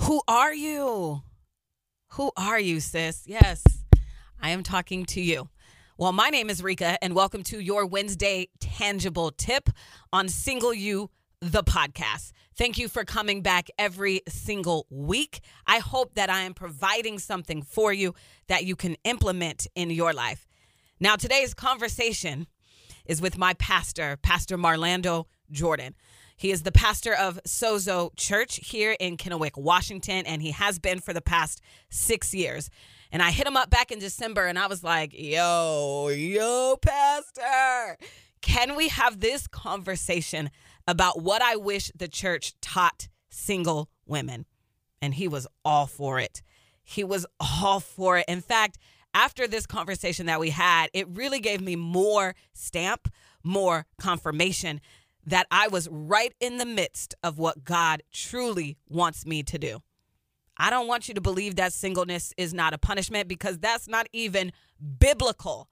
Who are you? Who are you, sis? Yes, I am talking to you. Well, my name is Reka, and welcome to your Wednesday tangible tip on Single You, the podcast. Thank you for coming back every single week. I hope that I am providing something for you that you can implement in your life. Now, today's conversation is with my pastor, Pastor Marlando Jordan. He is the pastor of Sozo Church here in Kennewick, Washington, and he has been for the past six years. And I hit him up back in December and I was like, yo, yo, pastor, can we have this conversation about what I wish the church taught single women? And he was all for it. He was all for it. In fact, after this conversation that we had, it really gave me more stamp, more confirmation that I was right in the midst of what God truly wants me to do. I don't want you to believe that singleness is not a punishment because that's not even biblical.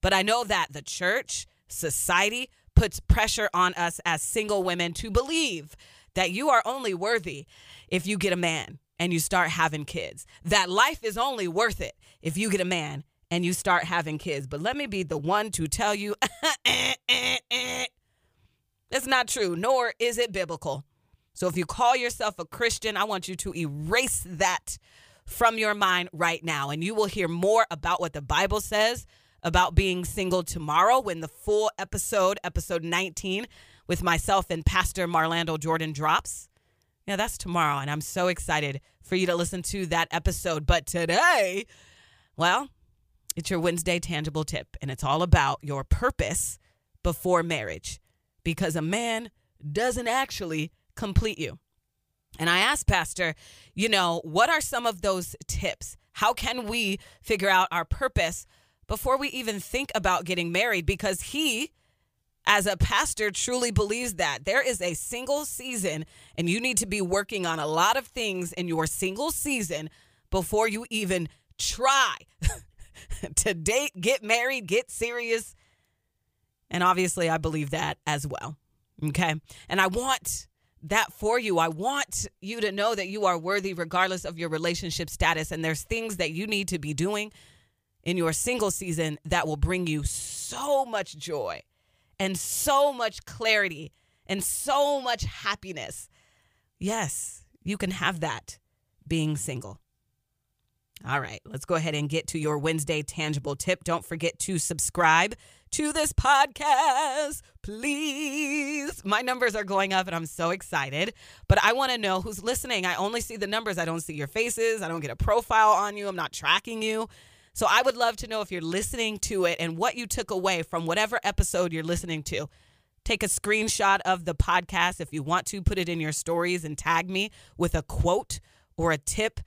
But I know that the church, society, puts pressure on us as single women to believe that you are only worthy if you get a man and you start having kids. That life is only worth it if you get a man and you start having kids. But let me be the one to tell you eh, eh, eh, It's not true, nor is it biblical. So if you call yourself a Christian, I want you to erase that from your mind right now. And you will hear more about what the Bible says about being single tomorrow when the full episode, episode 19, with myself and Pastor Marlando Jordan drops. Yeah, that's tomorrow. And I'm so excited for you to listen to that episode. But today, well, it's your Wednesday tangible tip, and it's all about your purpose before marriage because a man doesn't actually complete you. And I asked Pastor, you know, what are some of those tips? How can we figure out our purpose before we even think about getting married? Because he, as a pastor, truly believes that there is a single season and you need to be working on a lot of things in your single season before you even try to date, get married, get serious, and obviously, I believe that as well. Okay. And I want that for you. I want you to know that you are worthy regardless of your relationship status. And there's things that you need to be doing in your single season that will bring you so much joy and so much clarity and so much happiness. Yes, you can have that being single. All right, let's go ahead and get to your Wednesday tangible tip. Don't forget to subscribe to this podcast, please. My numbers are going up and I'm so excited, but I want to know who's listening. I only see the numbers, I don't see your faces, I don't get a profile on you, I'm not tracking you. So I would love to know if you're listening to it and what you took away from whatever episode you're listening to. Take a screenshot of the podcast if you want to, put it in your stories and tag me with a quote or a tip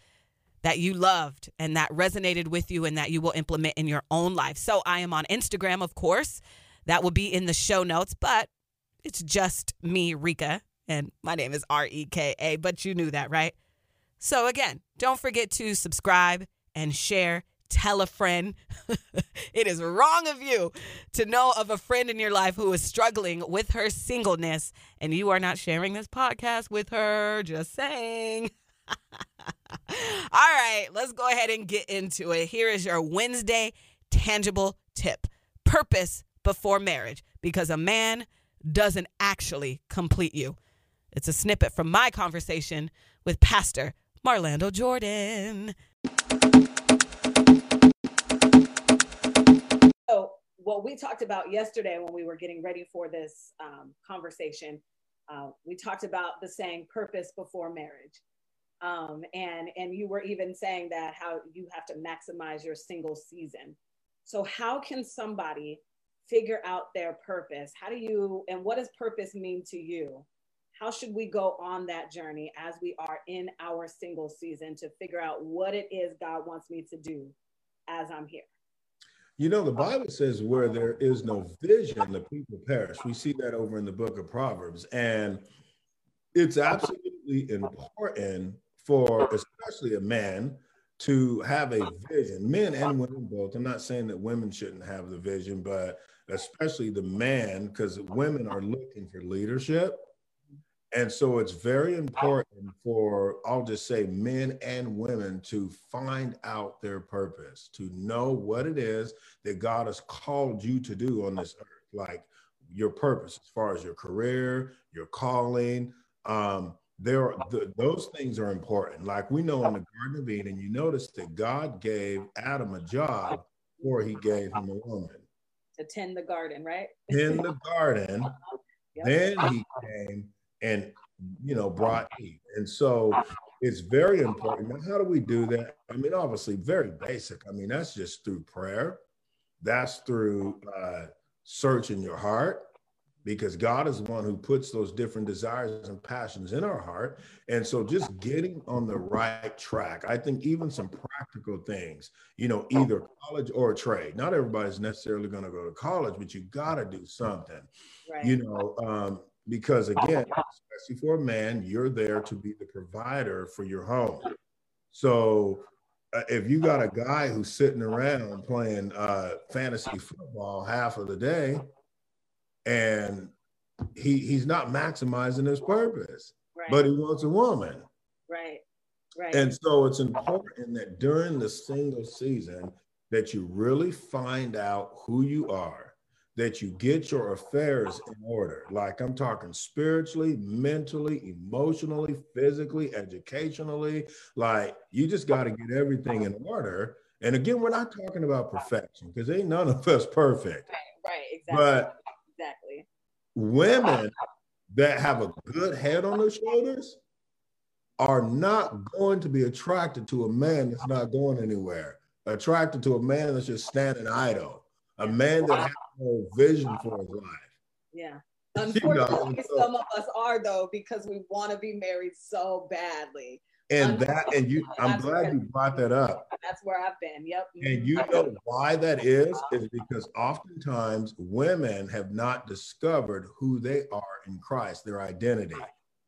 that you loved and that resonated with you and that you will implement in your own life. So I am on Instagram, of course. That will be in the show notes, but it's just me, Reka, and my name is R E K A, but you knew that, right? So again, don't forget to subscribe and share. Tell a friend. it is wrong of you to know of a friend in your life who is struggling with her singleness and you are not sharing this podcast with her. Just saying. All right, let's go ahead and get into it. Here is your Wednesday tangible tip purpose before marriage because a man doesn't actually complete you. It's a snippet from my conversation with Pastor Marlando Jordan. So, what we talked about yesterday when we were getting ready for this um, conversation, uh, we talked about the saying purpose before marriage um, and and you were even saying that how you have to maximize your single season so how can somebody figure out their purpose how do you and what does purpose mean to you how should we go on that journey as we are in our single season to figure out what it is god wants me to do as i'm here you know, the Bible says where there is no vision, the people perish. We see that over in the book of Proverbs. And it's absolutely important for especially a man to have a vision, men and women both. I'm not saying that women shouldn't have the vision, but especially the man, because women are looking for leadership And so it's very important for, I'll just say, men and women to find out their purpose, to know what it is that God has called you to do on this earth. Like your purpose as far as your career, your calling. Um, there are the, those things are important. Like we know in the Garden of Eden, you notice that God gave Adam a job before he gave him a woman. To tend the garden, right? In the garden. yep. Then he came and you know brought Eve. And so it's very important. Now, how do we do that? I mean, obviously, very basic. I mean, that's just through prayer. That's through uh, searching your heart because God is the one who puts those different desires and passions in our heart. And so just getting on the right track, I think even some practical things, you know, either college or trade. Not everybody's necessarily going to go to college, but you got to do something, right. you know, um, because again, especially for a man, you're there to be the provider for your home. So uh, if you got a guy who's sitting around playing uh, fantasy football half of the day, and he he's not maximizing his purpose, right. but he wants a woman. Right. Right. And so it's important that during the single season that you really find out who you are, that you get your affairs in order. Like I'm talking spiritually, mentally, emotionally, physically, educationally. Like you just got to get everything in order. And again, we're not talking about perfection because ain't none of us perfect. Right, right, exactly. But exactly. Women that have a good head on their shoulders are not going to be attracted to a man that's not going anywhere, attracted to a man that's just standing idle, a man that has no vision for his life. Yeah. Unfortunately, you know, some of us are though because we want to be married so badly and that and you i'm glad you brought that up. That's where i've been yep and you know why that is is because oftentimes women have not discovered who they are in christ their identity.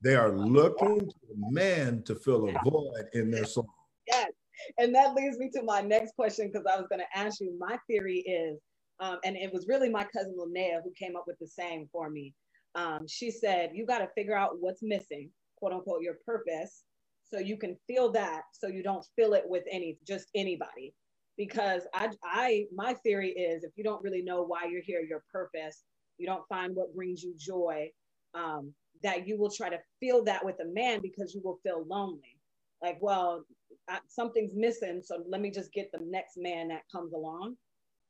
They are looking to a man to fill a void in their soul. Yes. And that leads me to my next question because i was going to ask you my theory is um, and it was really my cousin Linnea who came up with the saying for me. Um, she said you got to figure out what's missing quote unquote your purpose so you can feel that so you don't feel it with any just anybody. Because i i my theory is if you don't really know why you're here your purpose you don't find what brings you joy um, that you will try to feel that with a man because you will feel lonely. Like well I, something's missing so let me just get the next man that comes along.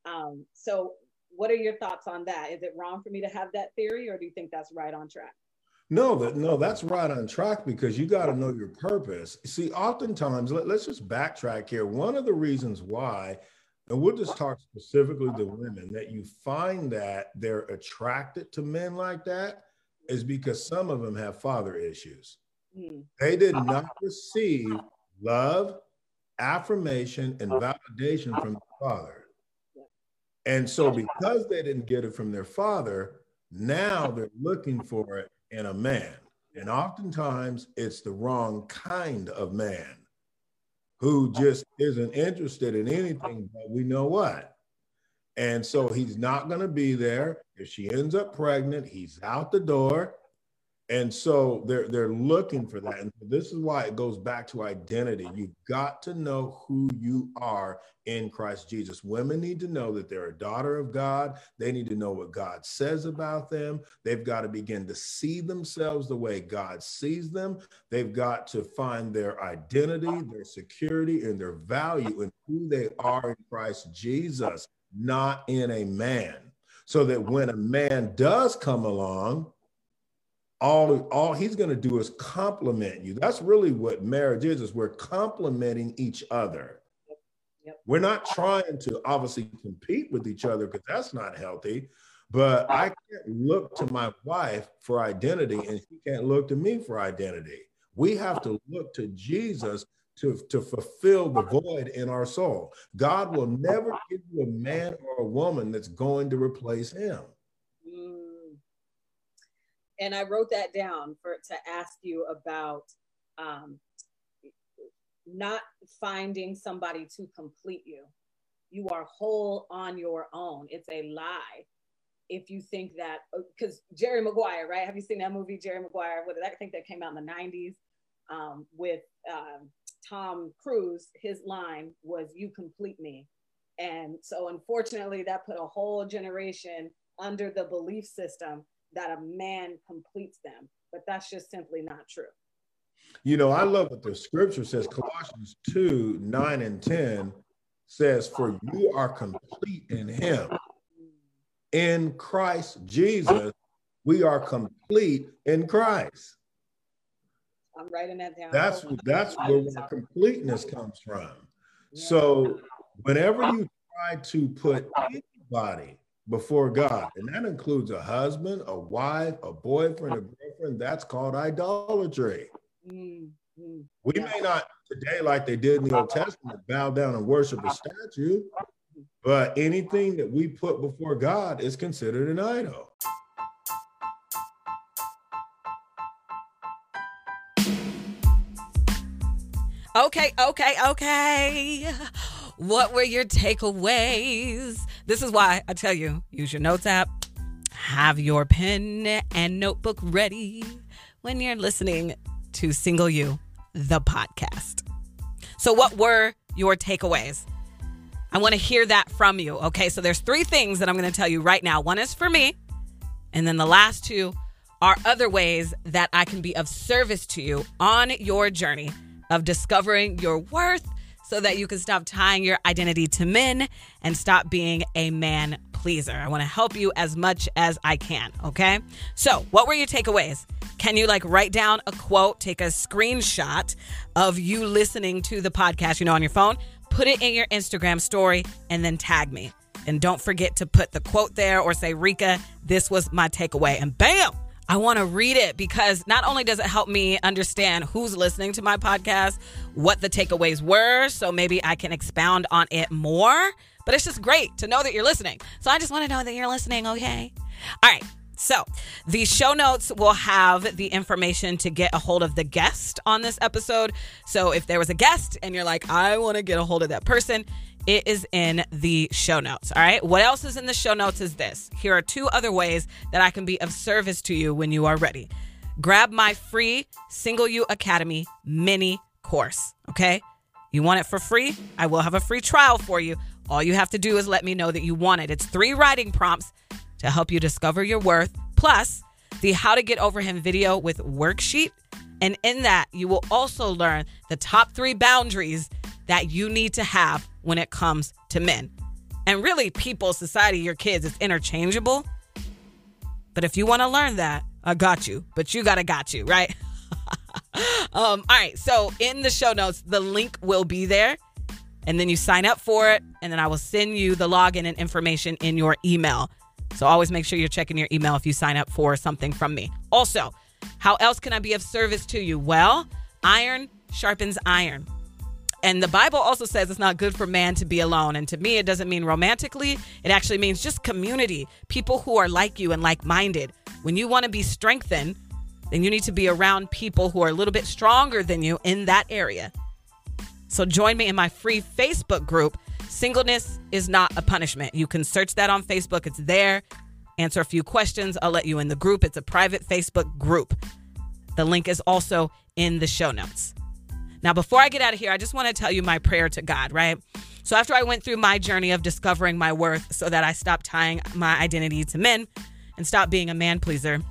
Um, so what are your thoughts on that? Is it wrong for me to have that theory or do you think that's right on track no, that no, that's right on track because you got to know your purpose. See, oftentimes, let, us just backtrack here. One of the reasons why, and we'll just talk specifically to women, that you find that they're attracted to men like that is because some of them have father issues. Mm. They did not receive love, affirmation, and validation from the father. And so, because they didn't get it from their father, now they're looking for it in a man. And oftentimes it's the wrong kind of man who just isn't interested in anything but we know what. And so he's not going to be there. If she ends up pregnant, he's out the door. And so they're they're looking for that. And this is why it goes back to identity. You've got to know who you are in Christ Jesus. Women need to know that they're a daughter of God. They need to know what God says about them. They've got to begin to see themselves the way God sees them. They've got to find their identity, their security, and their value in who they are in Christ Jesus, not in a man. So that when a man does come along, all all he's going to do is complement you that's really what marriage is is we're complementing each other yep. Yep. we're not trying to obviously compete with each other because that's not healthy but i can't look to my wife for identity and she can't look to me for identity we have to look to jesus to, to fulfill the void in our soul god will never give you a man or a woman that's going to replace him and I wrote that down for to ask you about um, not finding somebody to complete you. You are whole on your own. It's a lie. if you think that because uh, Jerry Maguire, right? Have you seen that movie, Jerry Maguire? What I think that came out in the 90s um, with um, Tom Cruise? His line was, You complete me. And so, unfortunately, that put a whole generation under the belief system that a man completes them. But that's just simply not true. You know, I love what the scripture says, Colossians 2 9 and 10 says, For you are complete in him. In Christ Jesus, we are complete in Christ. I'm writing that down. That's that's where our completeness comes from. So whenever you try to put anybody before God, and that includes a husband, a wife, a boyfriend, a girlfriend, that's called idolatry. Mm-hmm. We yeah. may not today, like they did in the Old Testament, bow down and worship a statue, but anything that we put before God is considered an idol. Okay, okay, okay. What were your takeaways? This is why I tell you use your notes app, have your pen and notebook ready when you're listening to Single You, the podcast. So, what were your takeaways? I want to hear that from you. Okay, so there's three things that I'm going to tell you right now. One is for me, and then the last two are other ways that I can be of service to you on your journey of discovering your worth so that you can stop tying your identity to men and stop being a man pleaser. I want to help you as much as I can. Okay. So, what were your takeaways? Can you like write down a quote, take a screenshot of you listening to the podcast, you know, on your phone, put it in your Instagram story, and then tag me. And don't forget to put the quote there or say, Reka, this was my takeaway. And bam, I want to read it because not only does it help me understand who's listening to my podcast, what the takeaways were, so maybe I can expound on it more, but it's just great to know that you're listening. So I just want to know that you're listening, okay? All right. So, the show notes will have the information to get a hold of the guest on this episode. So, if there was a guest and you're like, I want to get a hold of that person, it is in the show notes. All right. What else is in the show notes is this. Here are two other ways that I can be of service to you when you are ready. Grab my free Single You Academy mini course. Okay. You want it for free? I will have a free trial for you. All you have to do is let me know that you want it. It's three writing prompts to help you discover your worth, plus the How to Get Over Him video with worksheet. And in that, you will also learn the top three boundaries that you need to have when it comes to men. And really, people, society, your kids, it's interchangeable. But if you want to learn that, I got you. But you got to got you, right? um, all right. So in the show notes, the link will be there. And then you sign up for it. And then I will send you the login and information in your email. So always make sure you're checking your email if you sign up for something from me. Also, how else can I be of service to you? Well, iron sharpens iron. And the Bible also says it's not good for man to be alone. And to me, it doesn't mean romantically, it actually means just community, people who are like you and like minded. When you want to be strengthened, then you need to be around people who are a little bit stronger than you in that area. So join me in my free Facebook group, Singleness is Not a Punishment. You can search that on Facebook, it's there. Answer a few questions. I'll let you in the group. It's a private Facebook group. The link is also in the show notes. Now, before I get out of here, I just want to tell you my prayer to God, right? So, after I went through my journey of discovering my worth so that I stopped tying my identity to men and stopped being a man pleaser,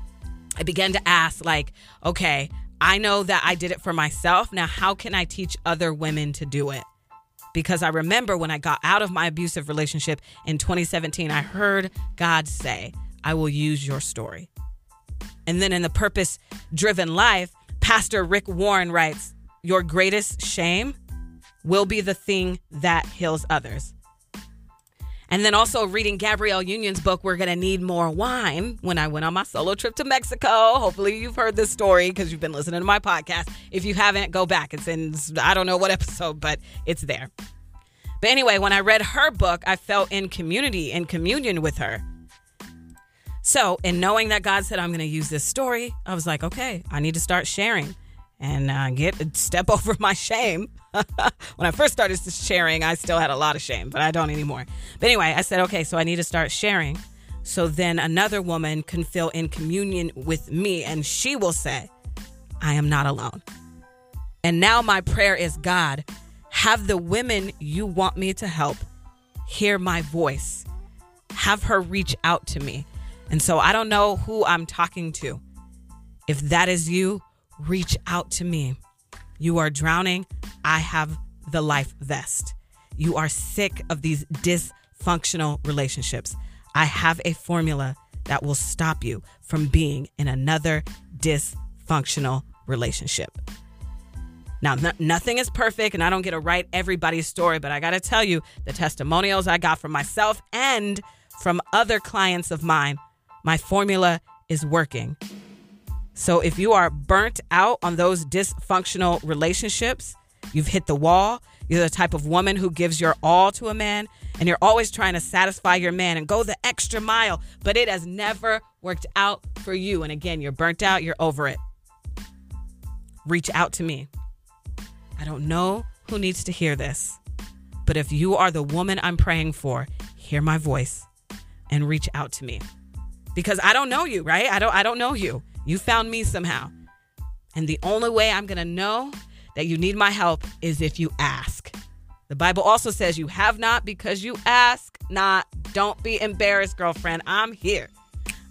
I began to ask, like, okay, I know that I did it for myself. Now, how can I teach other women to do it? Because I remember when I got out of my abusive relationship in 2017, I heard God say, I will use your story. And then in the purpose driven life, Pastor Rick Warren writes, Your greatest shame will be the thing that heals others. And then also reading Gabrielle Union's book, We're Gonna Need More Wine, when I went on my solo trip to Mexico. Hopefully, you've heard this story because you've been listening to my podcast. If you haven't, go back. It's in, I don't know what episode, but it's there. But anyway, when I read her book, I felt in community, in communion with her. So, in knowing that God said, I'm to use this story, I was like, okay, I need to start sharing and uh, get step over my shame. when I first started sharing, I still had a lot of shame, but I don't anymore. But anyway, I said, okay, so I need to start sharing So then another woman can feel in communion with me and she will say, I am not alone. And now my prayer is God, have the women you want me to help hear my voice. Have her reach out to me. And so I don't know who I'm talking to. If that is you, reach out to me. You are drowning. I have the life vest. You are sick of these dysfunctional relationships. I have a formula that will stop you from being in another dysfunctional relationship. Now, no, nothing is perfect, and I don't get to write everybody's story, but I got to tell you the testimonials I got from myself and from other clients of mine, my formula is working. So if you are burnt out on those dysfunctional relationships, you've hit the wall, you're the type of woman who gives your all to a man, and you're always trying to satisfy your man and go the extra mile, but it has never worked out for you. And again, you're burnt out, you're over it. Reach out to me. I don't know who needs to hear this, but if you are the woman I'm praying for, hear my voice and reach out to me. Because I don't know you, right? I don't I don't know you. You found me somehow. And the only way I'm going to know that you need my help is if you ask. The Bible also says you have not because you ask not. Don't be embarrassed, girlfriend. I'm here.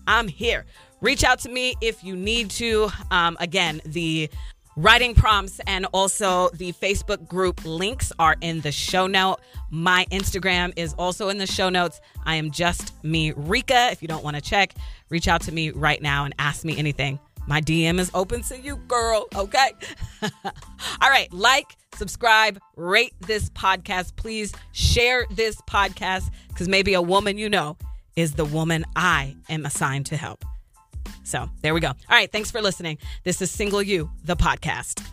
I'm here. Reach out to me if you need to. Um, again, the writing prompts and also the Facebook group links are in the show note. My Instagram is also in the show notes. I am just me, Reka. If you don't want to check, reach out to me right now and ask me anything. My DM is open to you, girl. Okay. All right. Like, subscribe, rate this podcast. Please share this podcast because maybe a woman you know is the woman I am assigned to help. So there we go. All right. Thanks for listening. This is Single You, the podcast.